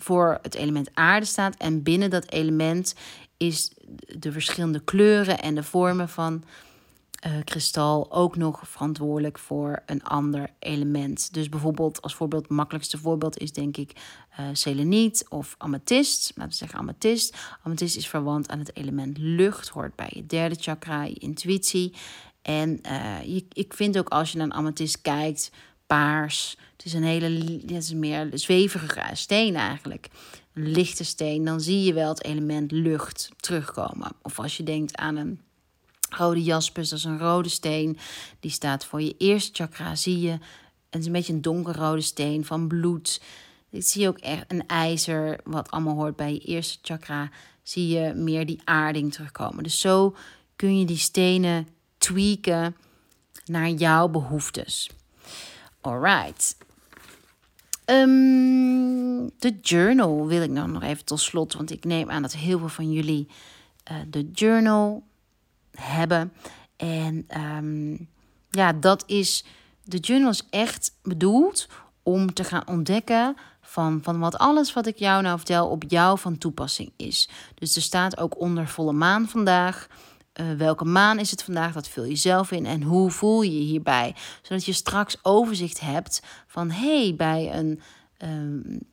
voor het element aarde staat. En binnen dat element is de verschillende kleuren en de vormen van uh, kristal ook nog verantwoordelijk voor een ander element. Dus bijvoorbeeld, als voorbeeld, het makkelijkste voorbeeld is denk ik uh, seleniet of amethyst. Laten we zeggen amethyst. Amethyst is verwant aan het element lucht, hoort bij je derde chakra, je intuïtie. En uh, je, ik vind ook als je naar een amethyst kijkt, paars. Het is een hele, het is meer zweverige steen eigenlijk. Een lichte steen, dan zie je wel het element lucht terugkomen. Of als je denkt aan een Rode jaspis, dat is een rode steen. Die staat voor je eerste chakra, zie je. Een beetje een donkerrode steen van bloed. Dit zie ook echt een ijzer, wat allemaal hoort bij je eerste chakra. Zie je meer die aarding terugkomen. Dus zo kun je die stenen tweaken naar jouw behoeftes. Alright. Um, de journal wil ik nog even tot slot. Want ik neem aan dat heel veel van jullie uh, de journal hebben. En um, ja, dat is. De journal is echt bedoeld om te gaan ontdekken van, van wat alles wat ik jou nou vertel op jou van toepassing is. Dus er staat ook onder volle maan vandaag. Uh, welke maan is het vandaag? Dat vul je zelf in. En hoe voel je je hierbij? Zodat je straks overzicht hebt van hey, bij een, een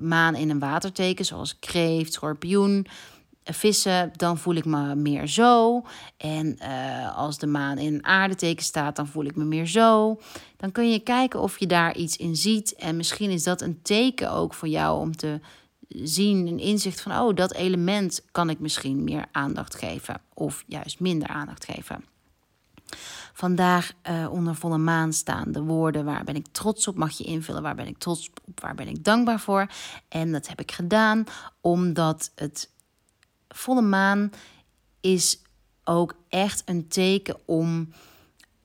maan in een waterteken, zoals kreeft, schorpioen vissen, dan voel ik me meer zo. En uh, als de maan in een aardeteken staat, dan voel ik me meer zo. Dan kun je kijken of je daar iets in ziet. En misschien is dat een teken ook voor jou om te zien, een inzicht van, oh, dat element kan ik misschien meer aandacht geven of juist minder aandacht geven. Vandaag uh, onder volle maan staan de woorden waar ben ik trots op, mag je invullen waar ben ik trots op, waar ben ik dankbaar voor. En dat heb ik gedaan omdat het volle maan is ook echt een teken om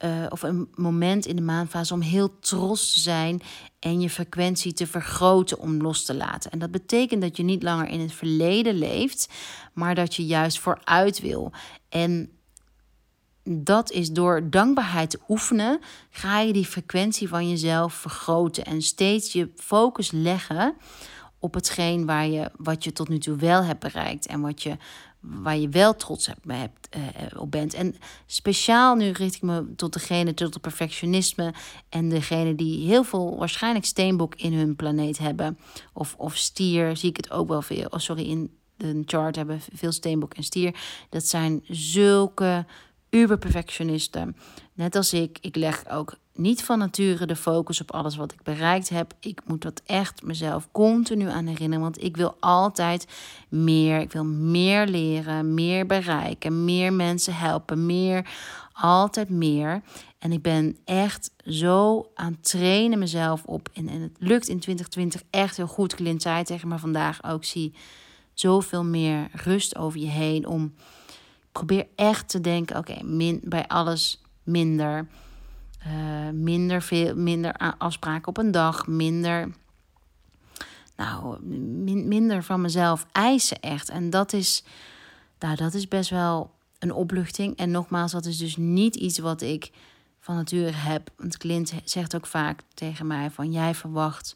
uh, of een moment in de maanfase om heel trots te zijn en je frequentie te vergroten om los te laten. En dat betekent dat je niet langer in het verleden leeft, maar dat je juist vooruit wil. En dat is door dankbaarheid te oefenen, ga je die frequentie van jezelf vergroten en steeds je focus leggen op hetgeen waar je, wat je tot nu toe wel hebt bereikt en wat je, waar je wel trots hebt, hebt, uh, op bent. En speciaal nu richt ik me tot degene, tot het perfectionisme en degene die heel veel waarschijnlijk steenbok in hun planeet hebben. Of, of stier, zie ik het ook wel veel. Oh, sorry, in de chart hebben veel steenbok en stier. Dat zijn zulke uberperfectionisten. Net als ik, ik leg ook niet van nature de focus op alles wat ik bereikt heb. Ik moet dat echt mezelf continu aan herinneren, want ik wil altijd meer. Ik wil meer leren, meer bereiken, meer mensen helpen, meer, altijd meer. En ik ben echt zo aan het trainen mezelf op. En, het lukt in 2020 echt heel goed. Clint zei tegen me vandaag ook, zie zoveel meer rust over je heen om probeer echt te denken: oké, min, bij alles minder. Uh, minder, veel, minder afspraken op een dag. Minder. Nou, minder van mezelf eisen echt. En dat is, nou, dat is best wel een opluchting. En nogmaals, dat is dus niet iets wat ik van nature heb. Want Clint zegt ook vaak tegen mij: van jij verwacht.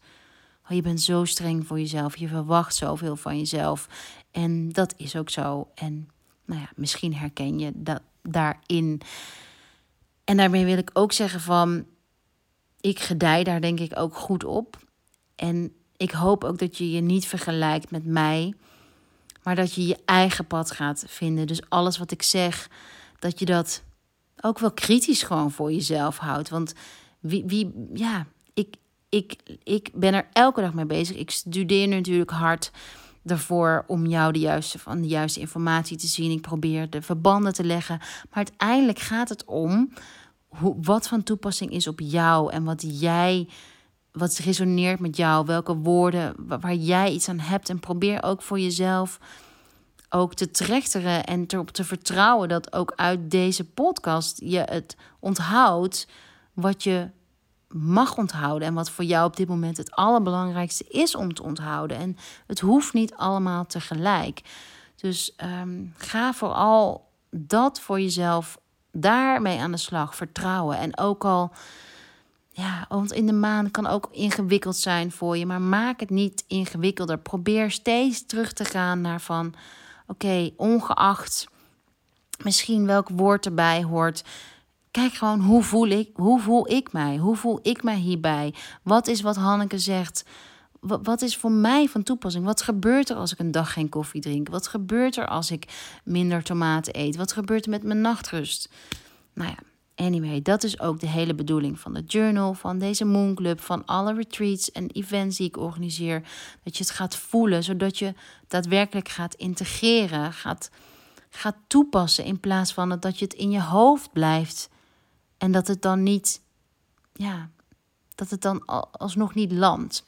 Oh, je bent zo streng voor jezelf. Je verwacht zoveel van jezelf. En dat is ook zo. En nou ja, misschien herken je dat daarin. En daarmee wil ik ook zeggen van, ik gedij daar denk ik ook goed op. En ik hoop ook dat je je niet vergelijkt met mij, maar dat je je eigen pad gaat vinden. Dus alles wat ik zeg, dat je dat ook wel kritisch gewoon voor jezelf houdt. Want wie, wie ja, ik, ik, ik ben er elke dag mee bezig. Ik studeer natuurlijk hard ervoor om jou de juiste, van de juiste informatie te zien. Ik probeer de verbanden te leggen. Maar uiteindelijk gaat het om hoe, wat van toepassing is op jou en wat jij, wat resoneert met jou, welke woorden waar jij iets aan hebt. En probeer ook voor jezelf ook te trechteren en erop te vertrouwen dat ook uit deze podcast je het onthoudt wat je mag onthouden en wat voor jou op dit moment het allerbelangrijkste is om te onthouden. En het hoeft niet allemaal tegelijk. Dus ehm, ga vooral dat voor jezelf daarmee aan de slag. Vertrouwen. En ook al, ja, want in de maan kan ook ingewikkeld zijn voor je, maar maak het niet ingewikkelder. Probeer steeds terug te gaan naar van, oké, ongeacht misschien welk woord erbij hoort Kijk gewoon hoe voel ik, hoe voel ik mij? Hoe voel ik mij hierbij? Wat is wat Hanneke zegt? Wat, is voor mij van toepassing? Wat gebeurt er als ik een dag geen koffie drink? Wat gebeurt er als ik minder tomaten eet? Wat gebeurt er met mijn nachtrust? Nou ja, anyway, dat is ook de hele bedoeling van de journal, van deze Moon Club, van alle retreats en events die ik organiseer. Dat je het gaat voelen, zodat je daadwerkelijk gaat integreren, gaat, gaat toepassen in plaats van dat je het in je hoofd blijft en dat het dan niet, ja, dat het dan alsnog niet landt.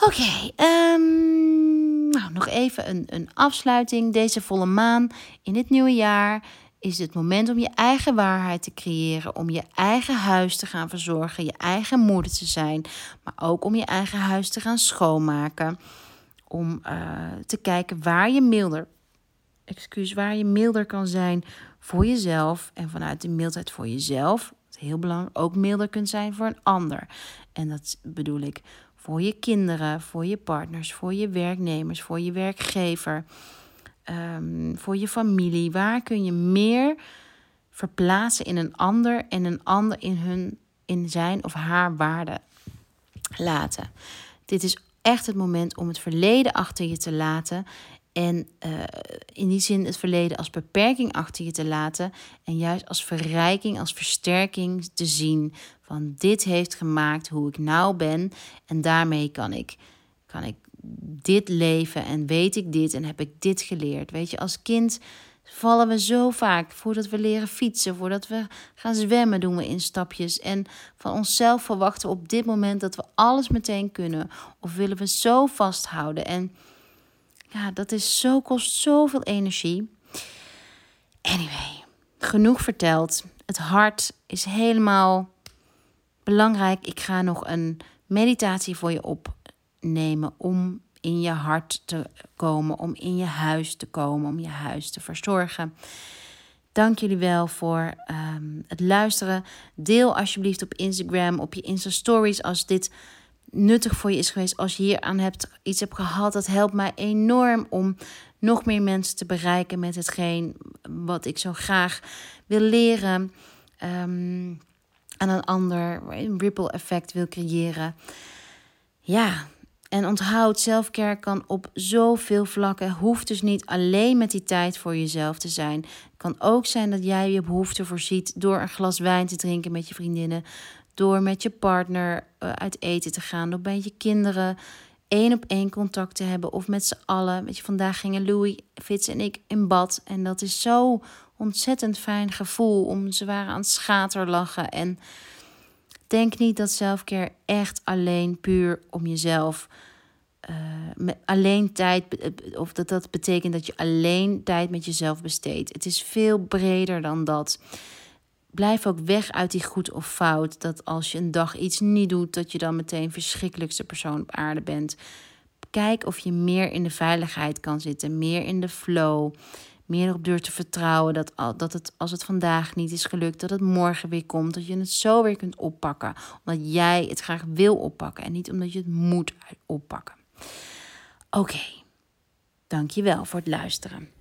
Oké, ehm, nou, nog even een, een afsluiting. Deze volle maan in dit nieuwe jaar is het moment om je eigen waarheid te creëren, om je eigen huis te gaan verzorgen, je eigen moeder te zijn, maar ook om je eigen huis te gaan schoonmaken, om uh, te kijken waar je milder, excuus, waar je milder kan zijn voor jezelf en vanuit de mildheid voor jezelf, heel belangrijk, ook milder kunt zijn voor een ander. En dat bedoel ik voor je kinderen, voor je partners, voor je werknemers, voor je werkgever, ehm, voor je familie. Waar kun je meer verplaatsen in een ander en een ander in, hun, in zijn of haar waarde laten? Dit is echt het moment om het verleden achter je te laten en uh, in die zin het verleden als beperking achter je te laten. En juist als verrijking, als versterking te zien. Van dit heeft gemaakt hoe ik nou ben. En daarmee kan ik, kan ik dit leven en weet ik dit en heb ik dit geleerd. Weet je, als kind vallen we zo vaak voordat we leren fietsen, voordat we gaan zwemmen, doen we in stapjes. En van onszelf verwachten op dit moment dat we alles meteen kunnen. Of willen we zo vasthouden. En ja, dat is zo, kost zoveel energie. Anyway, genoeg verteld. Het hart is helemaal belangrijk. Ik ga nog een meditatie voor je opnemen om in je hart te komen, om in je huis te komen, om je huis te verzorgen. Dank jullie wel voor ehm, het luisteren. Deel alsjeblieft op Instagram, op je Insta Stories als dit nuttig voor je is geweest. Als je hier aan hebt, iets hebt gehad, dat helpt mij enorm om nog meer mensen te bereiken met hetgeen wat ik zo graag wil leren. Um, aan een ander, een ripple effect wil creëren. Ja, en onthoud, zelfcare kan op zoveel vlakken. Hoeft dus niet alleen met die tijd voor jezelf te zijn. Het kan ook zijn dat jij je behoefte voorziet door een glas wijn te drinken met je vriendinnen. Door met je partner uh, uit eten te gaan. Door bij je kinderen één op één contact te hebben. Of met z'n allen. Weet je, vandaag gingen Louis, Fitz en ik in bad. En dat is zo ontzettend fijn gevoel. Om, ze waren aan het schaterlachen. En denk niet dat zelfcare echt alleen puur om jezelf. Uh, alleen tijd, eh, of dat dat betekent dat je alleen tijd met jezelf besteedt. Het is veel breder dan dat. Blijf ook weg uit die goed of fout. Dat als je een dag iets niet doet, dat je dan meteen verschrikkelijkste persoon op aarde bent. Kijk of je meer in de veiligheid kan zitten, meer in de flow meer op durft te vertrouwen dat, dat het, als het vandaag niet is gelukt, dat het morgen weer komt. Dat je het zo weer kunt oppakken. Omdat jij het graag wil oppakken en niet omdat je het moet oppakken. Oké, okay. dankjewel voor het luisteren.